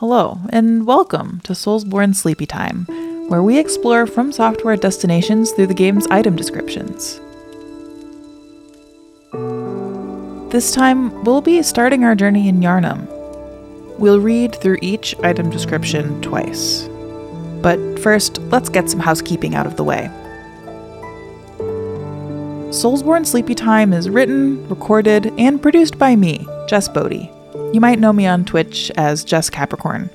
Hello, and welcome to Soulsborne Sleepy Time, where we explore From Software destinations through the game's item descriptions. This time, we'll be starting our journey in Yharnam. We'll read through each item description twice. But first, let's get some housekeeping out of the way. Soulsborne Sleepy Time is written, recorded, and produced by me, Jess Boddy. You might know me on Twitch as Jess Capricorn.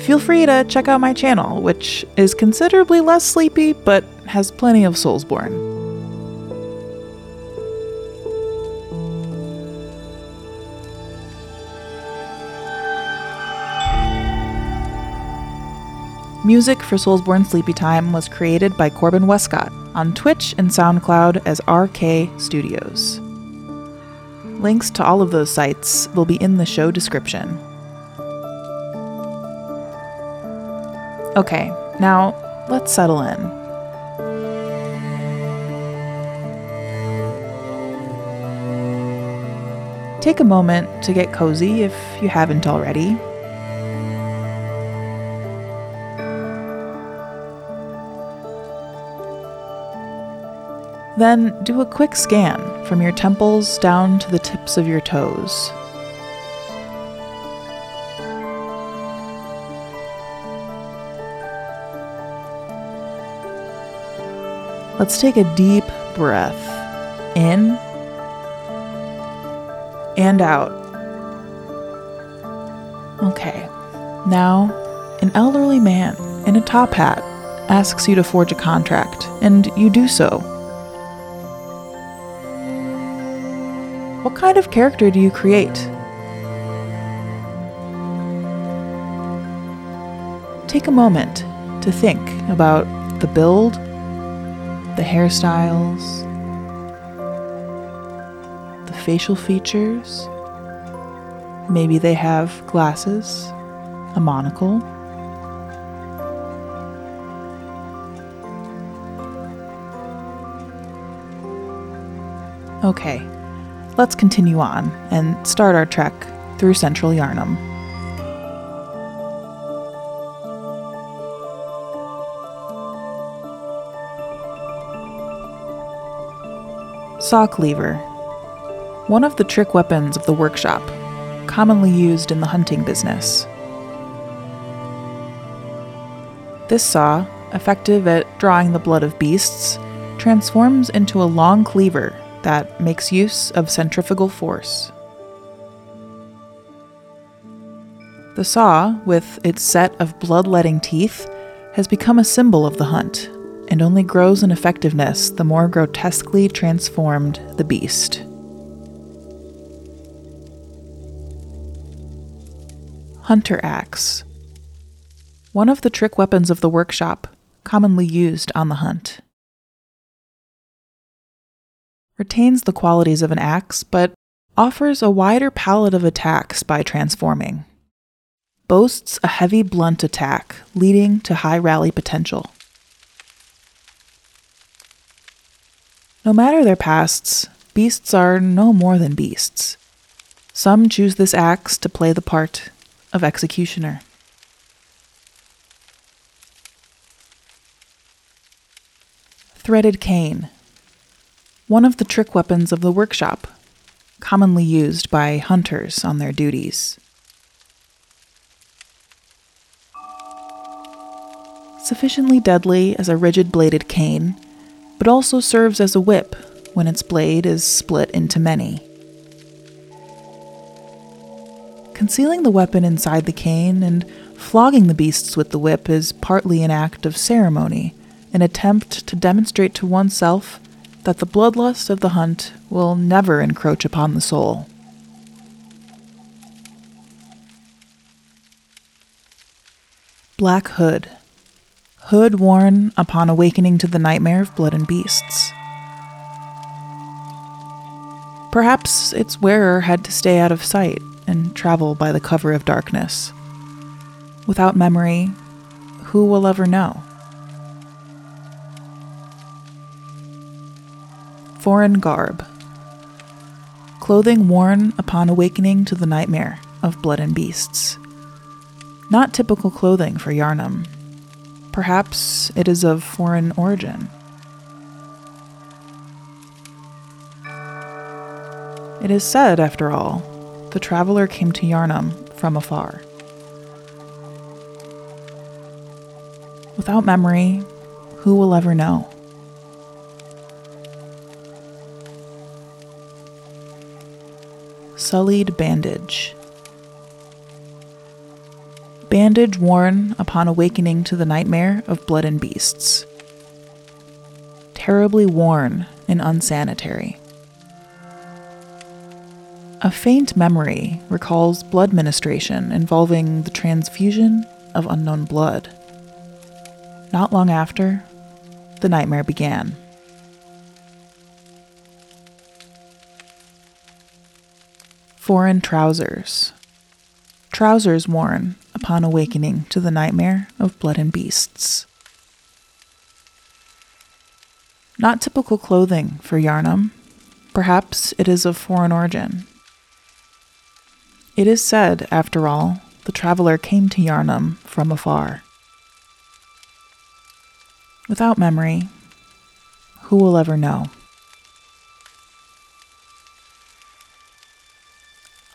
Feel free to check out my channel, which is considerably less sleepy but has plenty of Soulsborne. Music for Soulsborne Sleepy Time was created by Corbin Wescott on Twitch and SoundCloud as RK Studios. Links to all of those sites will be in the show description. Okay, now let's settle in. Take a moment to get cozy if you haven't already. Then do a quick scan from your temples down to the tips of your toes. Let's take a deep breath in and out. Okay, now an elderly man in a top hat asks you to forge a contract, and you do so What kind of character do you create? Take a moment to think about the build, the hairstyles, the facial features. Maybe they have glasses, a monocle. Okay, Let's continue on and start our trek through central Yharnam. Saw cleaver. One of the trick weapons of the workshop, commonly used in the hunting business. This saw, effective at drawing the blood of beasts, transforms into a long cleaver that makes use of centrifugal force. The saw, with its set of bloodletting teeth, has become a symbol of the hunt, and only grows in effectiveness the more grotesquely transformed the beast. Hunter Axe. One of the trick weapons of the workshop, commonly used on the hunt retains the qualities of an axe, but offers a wider palette of attacks by transforming. Boasts a heavy, blunt attack, leading to high rally potential. No matter their pasts, beasts are no more than beasts. Some choose this axe to play the part of executioner. Threaded cane one of the trick weapons of the workshop, commonly used by hunters on their duties. Sufficiently deadly as a rigid bladed cane, but also serves as a whip when its blade is split into many. Concealing the weapon inside the cane and flogging the beasts with the whip is partly an act of ceremony, an attempt to demonstrate to oneself that the bloodlust of the hunt will never encroach upon the soul. Black Hood. Hood worn upon awakening to the nightmare of blood and beasts. Perhaps its wearer had to stay out of sight and travel by the cover of darkness. Without memory, who will ever know? Foreign garb, clothing worn upon awakening to the nightmare of blood and beasts. Not typical clothing for Yharnam. Perhaps it is of foreign origin. It is said, after all, the traveler came to Yharnam from afar. Without memory, who will ever know? Sullied bandage. Bandage worn upon awakening to the nightmare of blood and beasts. Terribly worn and unsanitary. A faint memory recalls blood ministration involving the transfusion of unknown blood. Not long after, the nightmare began. Foreign trousers. Trousers worn upon awakening to the nightmare of blood and beasts. Not typical clothing for Yharnam. Perhaps it is of foreign origin. It is said, after all, the traveler came to Yharnam from afar. Without memory, who will ever know?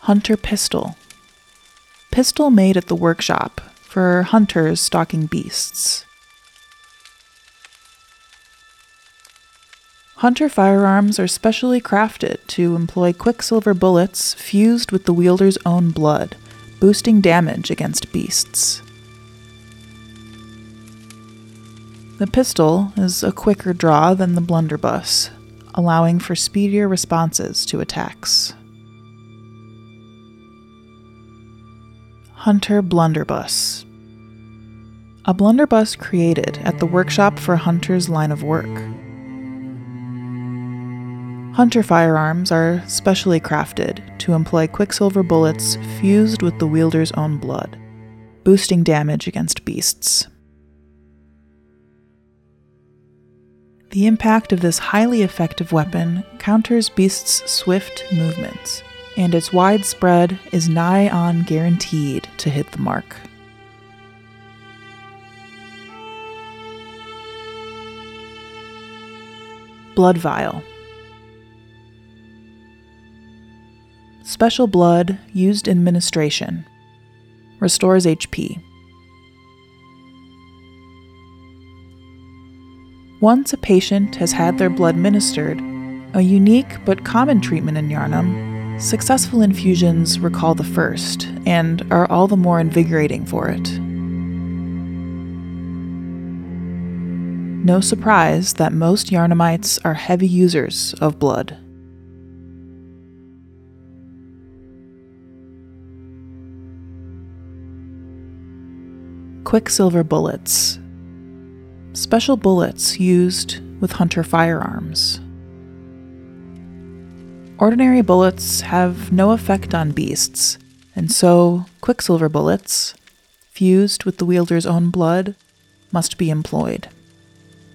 Hunter Pistol. Pistol made at the workshop for hunters stalking beasts. Hunter firearms are specially crafted to employ quicksilver bullets fused with the wielder's own blood, boosting damage against beasts. The pistol is a quicker draw than the blunderbuss, allowing for speedier responses to attacks. Hunter Blunderbuss A blunderbuss created at the workshop for Hunter's line of work. Hunter firearms are specially crafted to employ quicksilver bullets fused with the wielder's own blood, boosting damage against beasts. The impact of this highly effective weapon counters beasts' swift movements, and its widespread is nigh on guaranteed to hit the mark. Blood Vial Special blood used in ministration. Restores HP. Once a patient has had their blood ministered, a unique but common treatment in Yharnam, successful infusions recall the first and are all the more invigorating for it. No surprise that most Yharnamites are heavy users of blood. Quicksilver bullets. Special bullets used with hunter firearms. Ordinary bullets have no effect on beasts, and so quicksilver bullets, fused with the wielder's own blood, must be employed.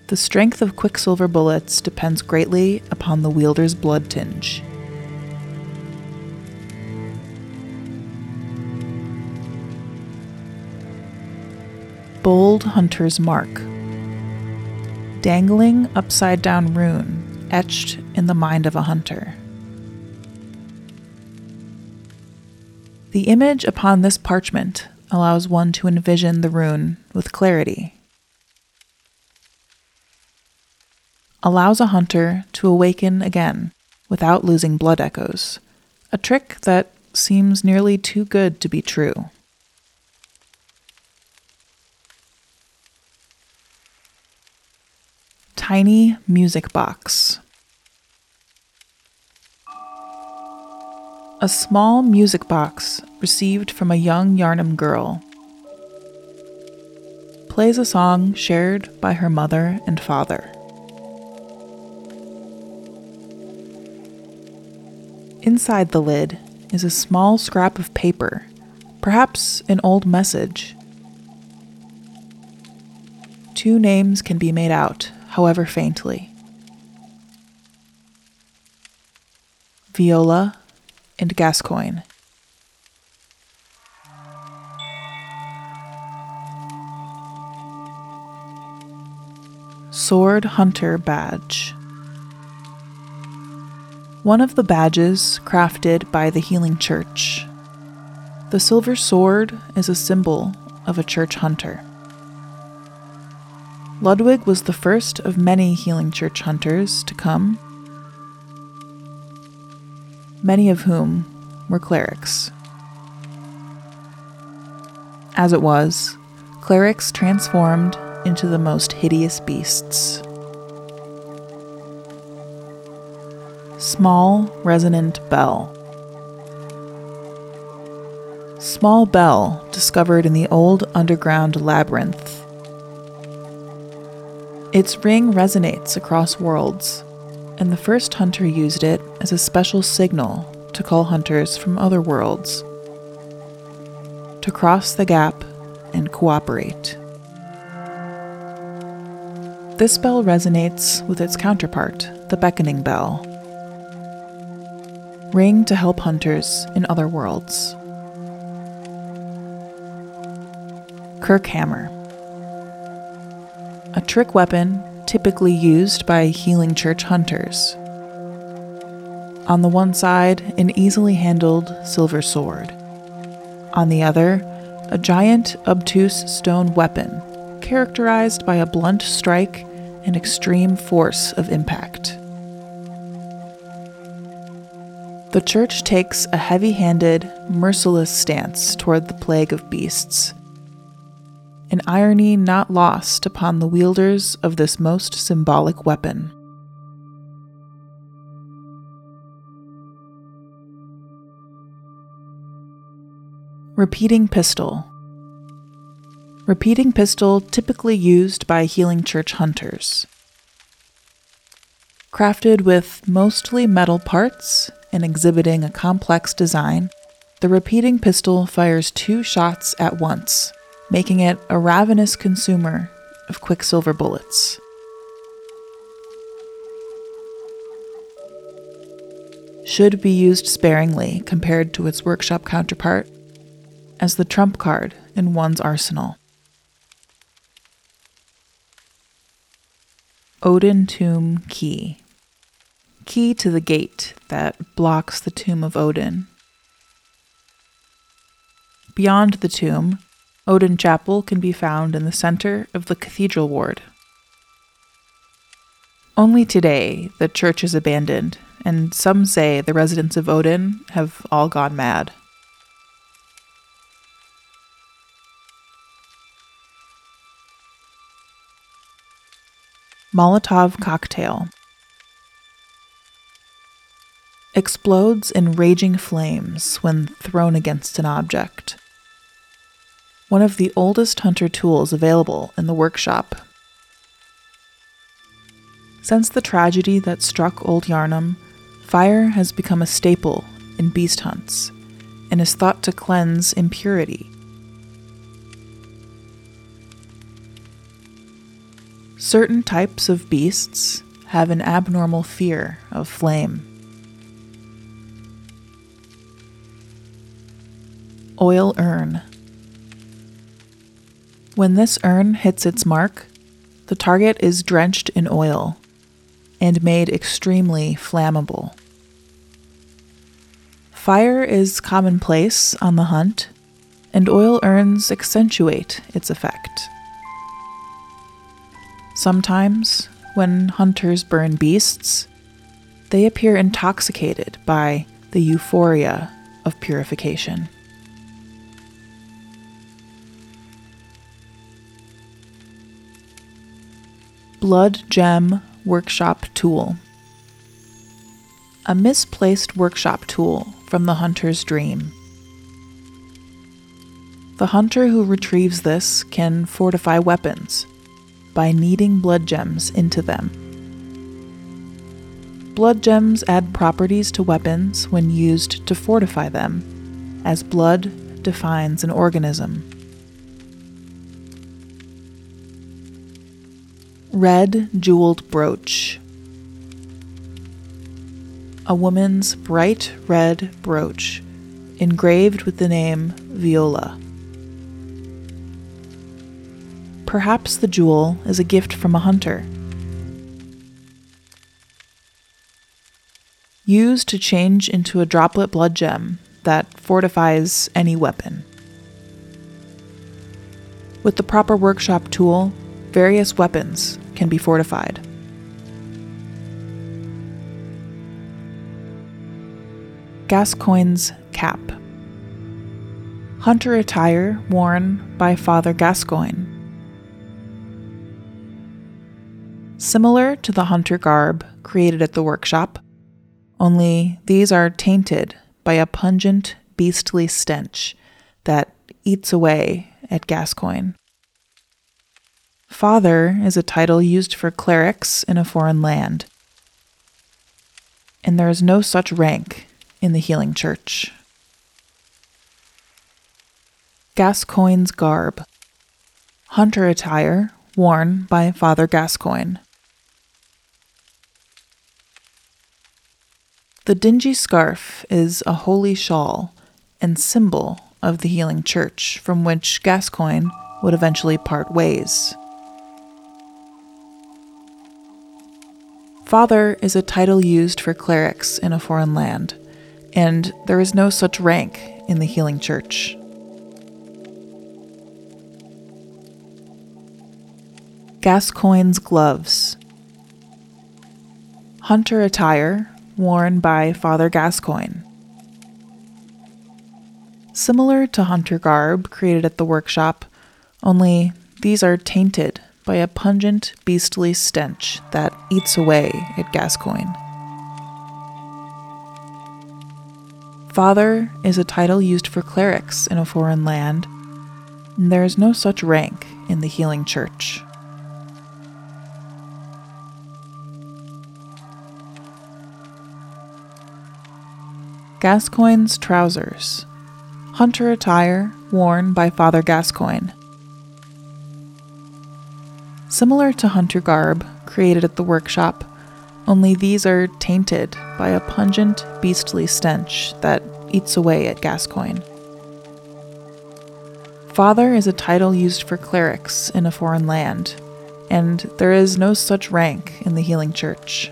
The strength of quicksilver bullets depends greatly upon the wielder's blood tinge. Bold Hunter's Mark. Dangling upside down rune etched in the mind of a hunter. The image upon this parchment allows one to envision the rune with clarity. Allows a hunter to awaken again without losing blood echoes, a trick that seems nearly too good to be true. tiny music box. A small music box received from a young Yharnam girl plays a song shared by her mother and father. Inside the lid is a small scrap of paper, perhaps an old message. Two names can be made out however faintly. Viola and Gascoigne. Sword Hunter Badge. One of the badges crafted by the Healing Church. The silver sword is a symbol of a church hunter. Ludwig was the first of many Healing Church hunters to come many of whom were clerics. As it was, clerics transformed into the most hideous beasts. Small resonant bell. Small bell discovered in the old underground labyrinth. Its ring resonates across worlds, and the first hunter used it as a special signal to call hunters from other worlds to cross the gap and cooperate. This bell resonates with its counterpart, the beckoning bell. Ring to help hunters in other worlds. Kirkhammer. A trick weapon typically used by healing church hunters. On the one side, an easily handled silver sword. On the other, a giant, obtuse stone weapon characterized by a blunt strike and extreme force of impact. The church takes a heavy handed, merciless stance toward the plague of beasts, an irony not lost upon the wielders of this most symbolic weapon. Repeating pistol repeating pistol typically used by healing church hunters. Crafted with mostly metal parts and exhibiting a complex design, the repeating pistol fires two shots at once, making it a ravenous consumer of quicksilver bullets. Should be used sparingly compared to its workshop counterpart as the trump card in one's arsenal. Oedon Tomb Key. Key to the gate that blocks the tomb of Oedon. Beyond the tomb, Oedon Chapel can be found in the center of the cathedral ward. Only today, the church is abandoned, and some say the residents of Oedon have all gone mad. Molotov cocktail. Explodes in raging flames when thrown against an object. One of the oldest hunter tools available in the workshop. Since the tragedy that struck Old Yharnam, fire has become a staple in beast hunts and is thought to cleanse impurity Certain types of beasts have an abnormal fear of flame. Oil urn. When this urn hits its mark, the target is drenched in oil and made extremely flammable. Fire is commonplace on the hunt, and oil urns accentuate its effect. Sometimes, when hunters burn beasts, they appear intoxicated by the euphoria of purification. Blood Gem Workshop Tool A misplaced workshop tool from the hunter's dream. The hunter who retrieves this can fortify weapons by kneading blood gems into them. Blood gems add properties to weapons when used to fortify them, as blood defines an organism. red jeweled brooch. A woman's bright red brooch engraved with the name Viola. Perhaps the jewel is a gift from a hunter. Used to change into a droplet blood gem that fortifies any weapon. With the proper workshop tool, various weapons can be fortified. Gascoigne's Cap Hunter attire worn by Father Gascoigne. Similar to the hunter garb created at the workshop, only these are tainted by a pungent, beastly stench that eats away at Gascoigne. Father is a title used for clerics in a foreign land, and there is no such rank in the Healing Church. Gascoigne's garb, hunter attire worn by Father Gascoigne. The dingy scarf is a holy shawl and symbol of the healing church from which Gascoigne would eventually part ways. Father is a title used for clerics in a foreign land, and there is no such rank in the healing church. Gascoigne's gloves. Hunter attire worn by Father Gascoigne. Similar to hunter garb created at the workshop, only these are tainted by a pungent, beastly stench that eats away at Gascoigne. Father is a title used for clerics in a foreign land, and there is no such rank in the healing church. Gascoigne's trousers, hunter attire worn by Father Gascoigne. Similar to hunter garb created at the workshop, only these are tainted by a pungent, beastly stench that eats away at Gascoigne. Father is a title used for clerics in a foreign land, and there is no such rank in the Healing Church.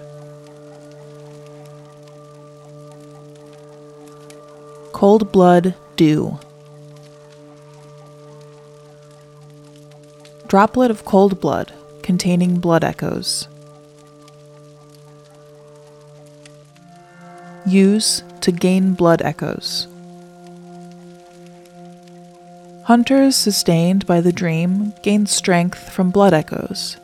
Cold Blood Dew. Droplet of cold blood containing blood echoes. Use to gain blood echoes. Hunters sustained by the dream gain strength from blood echoes.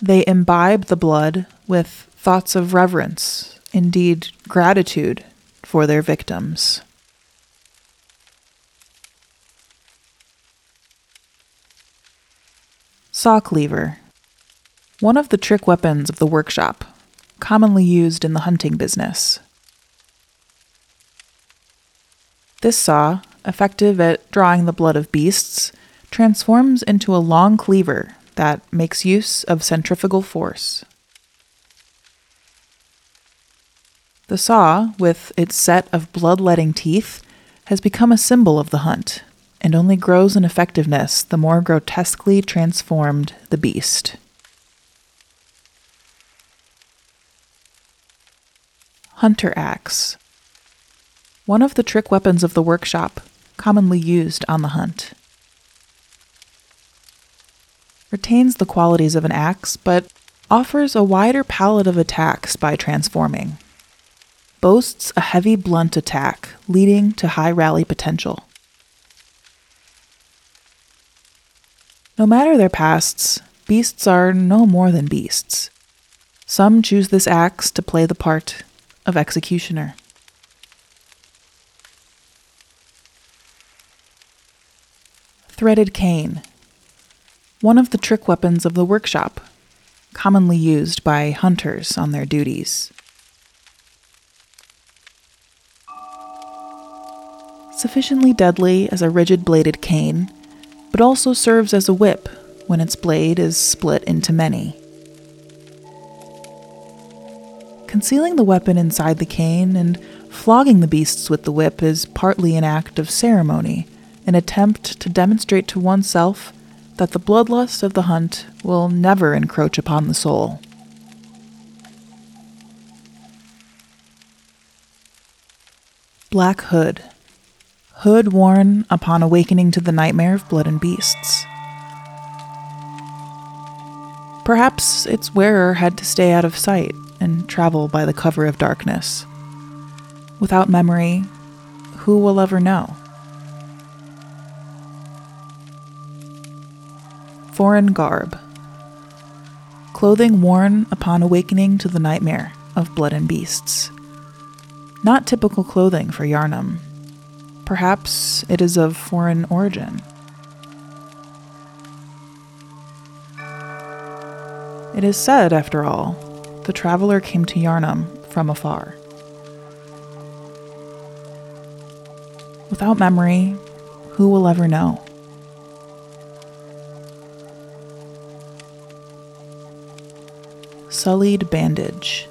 They imbibe the blood with thoughts of reverence, indeed gratitude, for their victims. Saw cleaver. One of the trick weapons of the workshop, commonly used in the hunting business. This saw, effective at drawing the blood of beasts, transforms into a long cleaver that makes use of centrifugal force. The saw, with its set of bloodletting teeth, has become a symbol of the hunt, and only grows in effectiveness the more grotesquely transformed the beast. Hunter Axe. One of the trick weapons of the workshop, commonly used on the hunt retains the qualities of an axe, but offers a wider palette of attacks by transforming. Boasts a heavy blunt attack, leading to high rally potential. No matter their pasts, beasts are no more than beasts. Some choose this axe to play the part of executioner. Threaded cane one of the trick weapons of the workshop, commonly used by hunters on their duties. Sufficiently deadly as a rigid bladed cane, but also serves as a whip when its blade is split into many. Concealing the weapon inside the cane and flogging the beasts with the whip is partly an act of ceremony, an attempt to demonstrate to oneself that the bloodlust of the hunt will never encroach upon the soul. Black Hood. Hood worn upon awakening to the nightmare of blood and beasts. Perhaps its wearer had to stay out of sight and travel by the cover of darkness. Without memory, who will ever know? Foreign garb. Clothing worn upon awakening to the nightmare of blood and beasts. Not typical clothing for Yharnam. Perhaps it is of foreign origin. It is said, after all, the traveler came to Yharnam from afar. Without memory, who will ever know? Sullied bandage.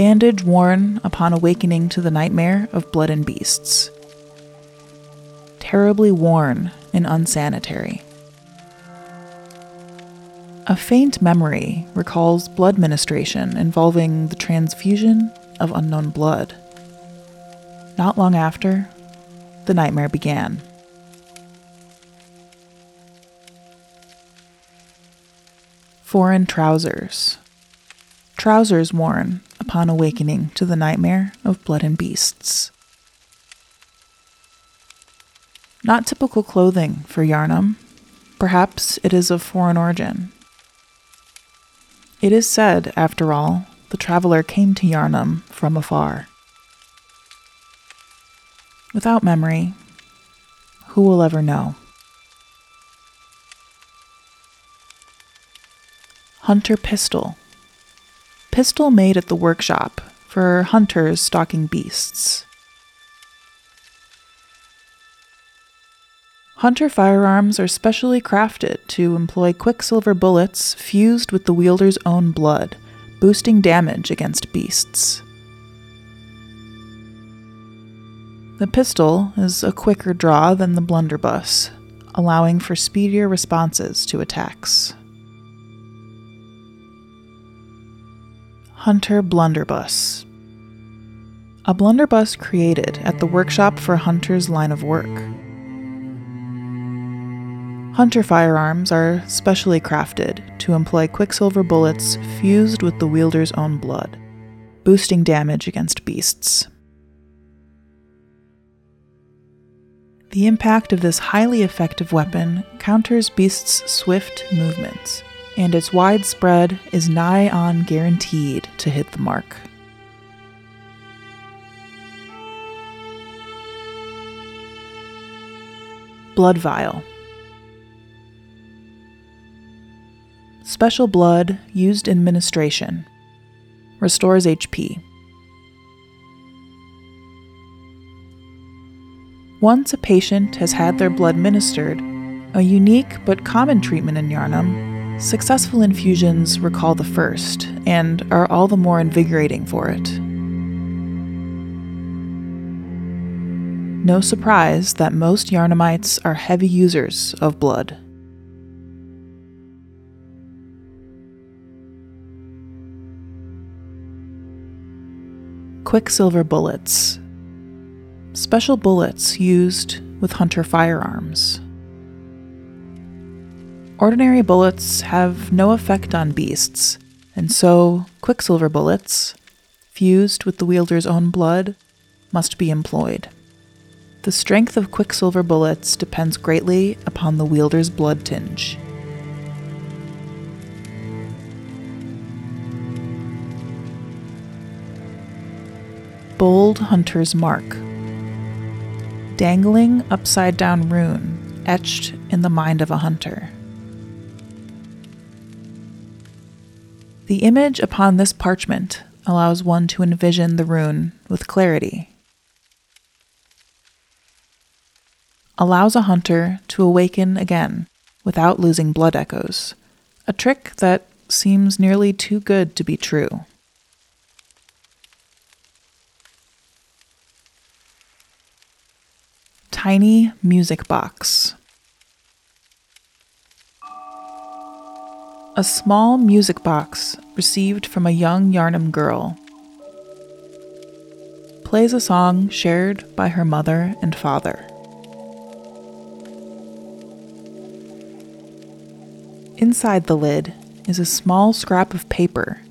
Bandage worn upon awakening to the nightmare of blood and beasts. Terribly worn and unsanitary. A faint memory recalls blood ministration involving the transfusion of unknown blood. Not long after, the nightmare began. Foreign trousers. Trousers worn upon awakening to the nightmare of blood and beasts. Not typical clothing for Yharnam. Perhaps it is of foreign origin. It is said, after all, the traveler came to Yharnam from afar. Without memory, who will ever know? Hunter Pistol. Pistol made at the workshop for hunters stalking beasts. Hunter firearms are specially crafted to employ quicksilver bullets fused with the wielder's own blood, boosting damage against beasts. The pistol is a quicker draw than the blunderbuss, allowing for speedier responses to attacks. Hunter Blunderbuss. A blunderbuss created at the workshop for Hunter's line of work. Hunter firearms are specially crafted to employ quicksilver bullets fused with the wielder's own blood, boosting damage against beasts. The impact of this highly effective weapon counters beasts' swift movements and its widespread is nigh on guaranteed to hit the mark. Blood Vial Special blood used in ministration. Restores HP. Once a patient has had their blood ministered, a unique but common treatment in Yharnam Successful infusions recall the first and are all the more invigorating for it. No surprise that most Yharnamites are heavy users of blood. Quicksilver bullets. Special bullets used with hunter firearms. Ordinary bullets have no effect on beasts, and so quicksilver bullets, fused with the wielder's own blood, must be employed. The strength of quicksilver bullets depends greatly upon the wielder's blood tinge. Bold Hunter's Mark Dangling upside down rune etched in the mind of a hunter. The image upon this parchment allows one to envision the rune with clarity. Allows a hunter to awaken again without losing blood echoes, a trick that seems nearly too good to be true. Tiny music box. A small music box received from a young Yharnam girl plays a song shared by her mother and father. Inside the lid is a small scrap of paper,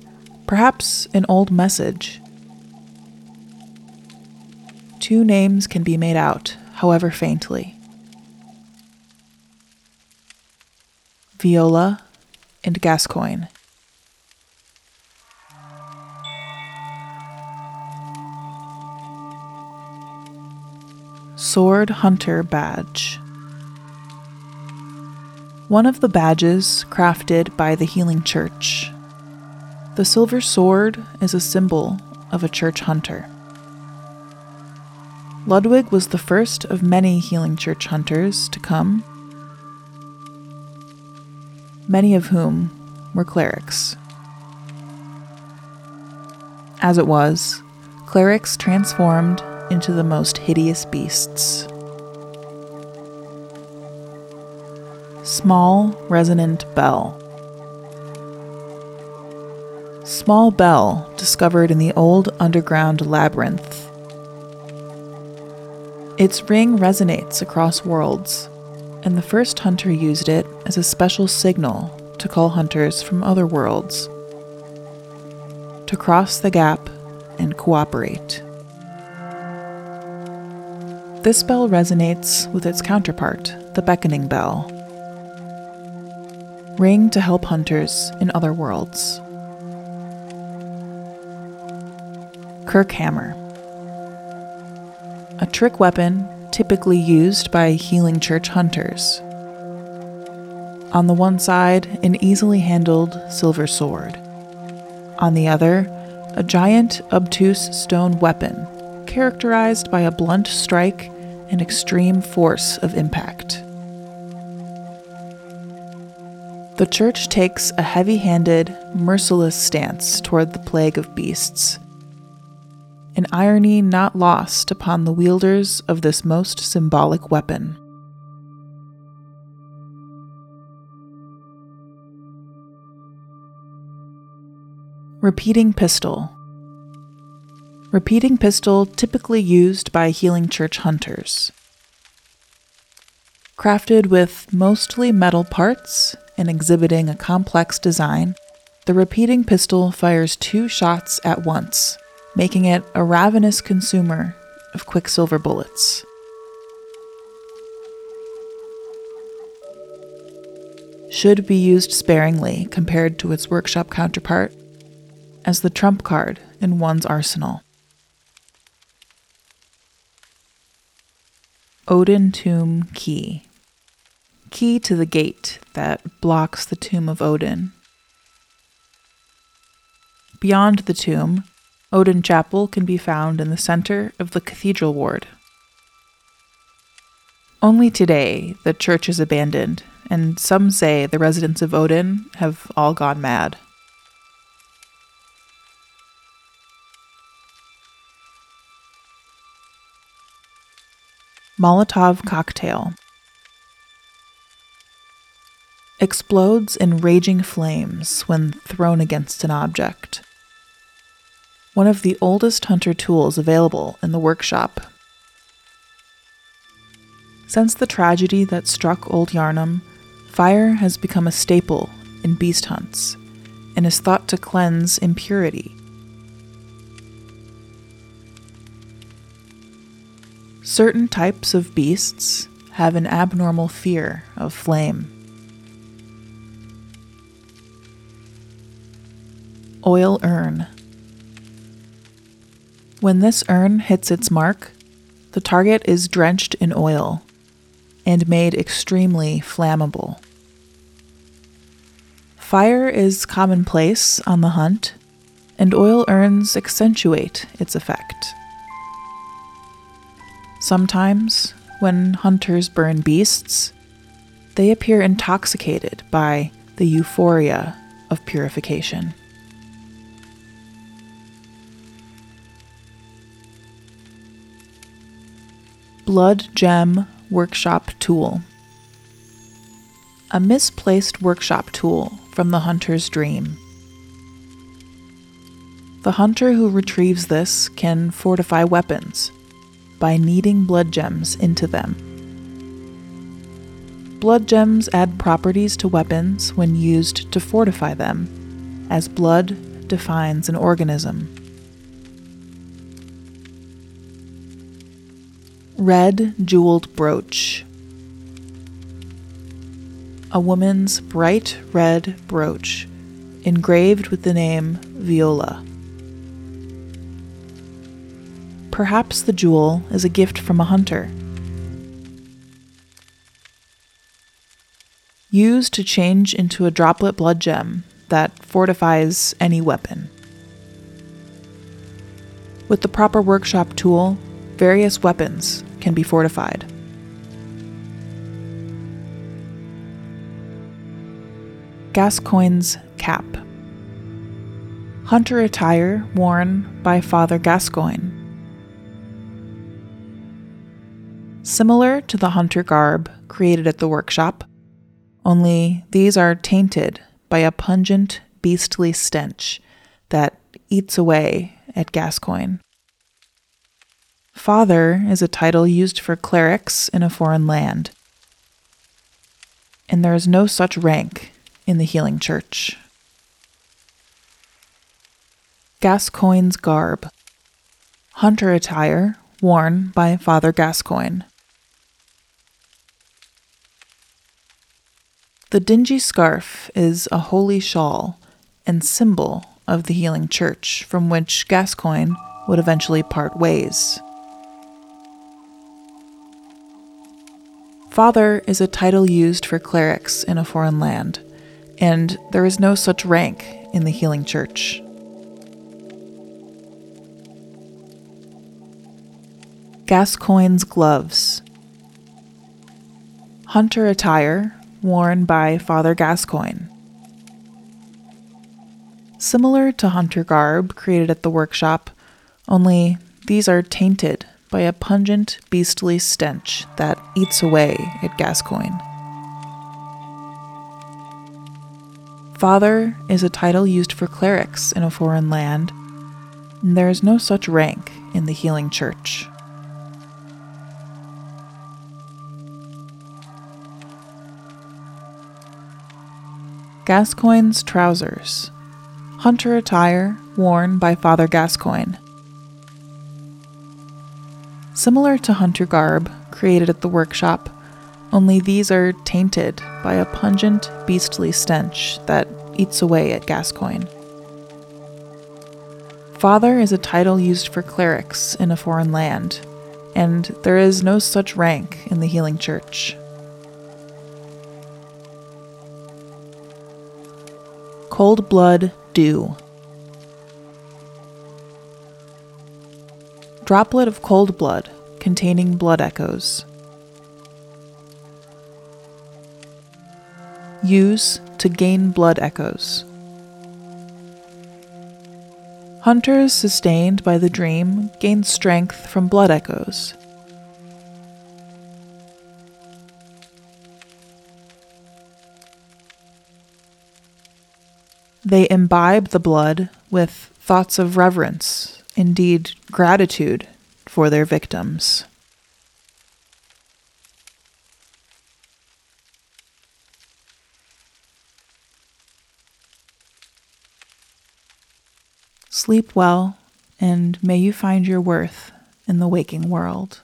perhaps an old message. Two names can be made out, however faintly Viola and Gascoigne. Sword Hunter Badge. One of the badges crafted by the Healing Church. The silver sword is a symbol of a church hunter. Ludwig was the first of many Healing Church hunters to come, many of whom were clerics. As it was, clerics transformed into the most hideous beasts. Small resonant bell. Small bell discovered in the old underground labyrinth. Its ring resonates across worlds, and the first hunter used it as a special signal to call hunters from other worlds to cross the gap and cooperate. This bell resonates with its counterpart, the beckoning bell. Ring to help hunters in other worlds. Kirkhammer. A trick weapon typically used by healing church hunters. On the one side, an easily handled silver sword. On the other, a giant, obtuse stone weapon characterized by a blunt strike and extreme force of impact. The church takes a heavy handed, merciless stance toward the plague of beasts, an irony not lost upon the wielders of this most symbolic weapon. Repeating pistol repeating pistol typically used by healing church hunters. Crafted with mostly metal parts and exhibiting a complex design, the repeating pistol fires two shots at once, making it a ravenous consumer of quicksilver bullets. Should be used sparingly compared to its workshop counterpart as the trump card in one's arsenal. Oedon Tomb Key. Key to the gate that blocks the tomb of Oedon. Beyond the tomb, Oedon Chapel can be found in the center of the cathedral ward. Only today, the church is abandoned, and some say the residents of Oedon have all gone mad. Molotov cocktail. Explodes in raging flames when thrown against an object. One of the oldest hunter tools available in the workshop. Since the tragedy that struck Old Yharnam, fire has become a staple in beast hunts and is thought to cleanse impurity Certain types of beasts have an abnormal fear of flame. Oil urn. When this urn hits its mark, the target is drenched in oil and made extremely flammable. Fire is commonplace on the hunt, and oil urns accentuate its effect. Sometimes, when hunters burn beasts, they appear intoxicated by the euphoria of purification. Blood Gem Workshop Tool. A misplaced workshop tool from the hunter's dream. The hunter who retrieves this can fortify weapons by kneading blood gems into them. Blood gems add properties to weapons when used to fortify them, as blood defines an organism. Red Jeweled Brooch A woman's bright red brooch, engraved with the name Viola. Perhaps the jewel is a gift from a hunter. Used to change into a droplet blood gem that fortifies any weapon. With the proper workshop tool, various weapons can be fortified. Gascoigne's Cap Hunter attire worn by Father Gascoigne. Similar to the hunter garb created at the workshop, only these are tainted by a pungent, beastly stench that eats away at Gascoigne. Father is a title used for clerics in a foreign land, and there is no such rank in the healing church. Gascoigne's garb, hunter attire worn by Father Gascoigne. The dingy scarf is a holy shawl and symbol of the healing church from which Gascoigne would eventually part ways. Father is a title used for clerics in a foreign land, and there is no such rank in the healing church. Gascoigne's gloves. Hunter attire worn by Father Gascoigne. Similar to hunter garb created at the workshop, only these are tainted by a pungent, beastly stench that eats away at Gascoigne. Father is a title used for clerics in a foreign land, and there is no such rank in the healing church. Gascoigne's trousers, hunter attire worn by Father Gascoigne. Similar to hunter garb created at the workshop, only these are tainted by a pungent, beastly stench that eats away at Gascoigne. Father is a title used for clerics in a foreign land, and there is no such rank in the healing church. Cold Blood Dew. Droplet of cold blood containing blood echoes. Use to gain blood echoes. Hunters sustained by the dream gain strength from blood echoes. They imbibe the blood with thoughts of reverence, indeed gratitude, for their victims. Sleep well, and may you find your worth in the waking world.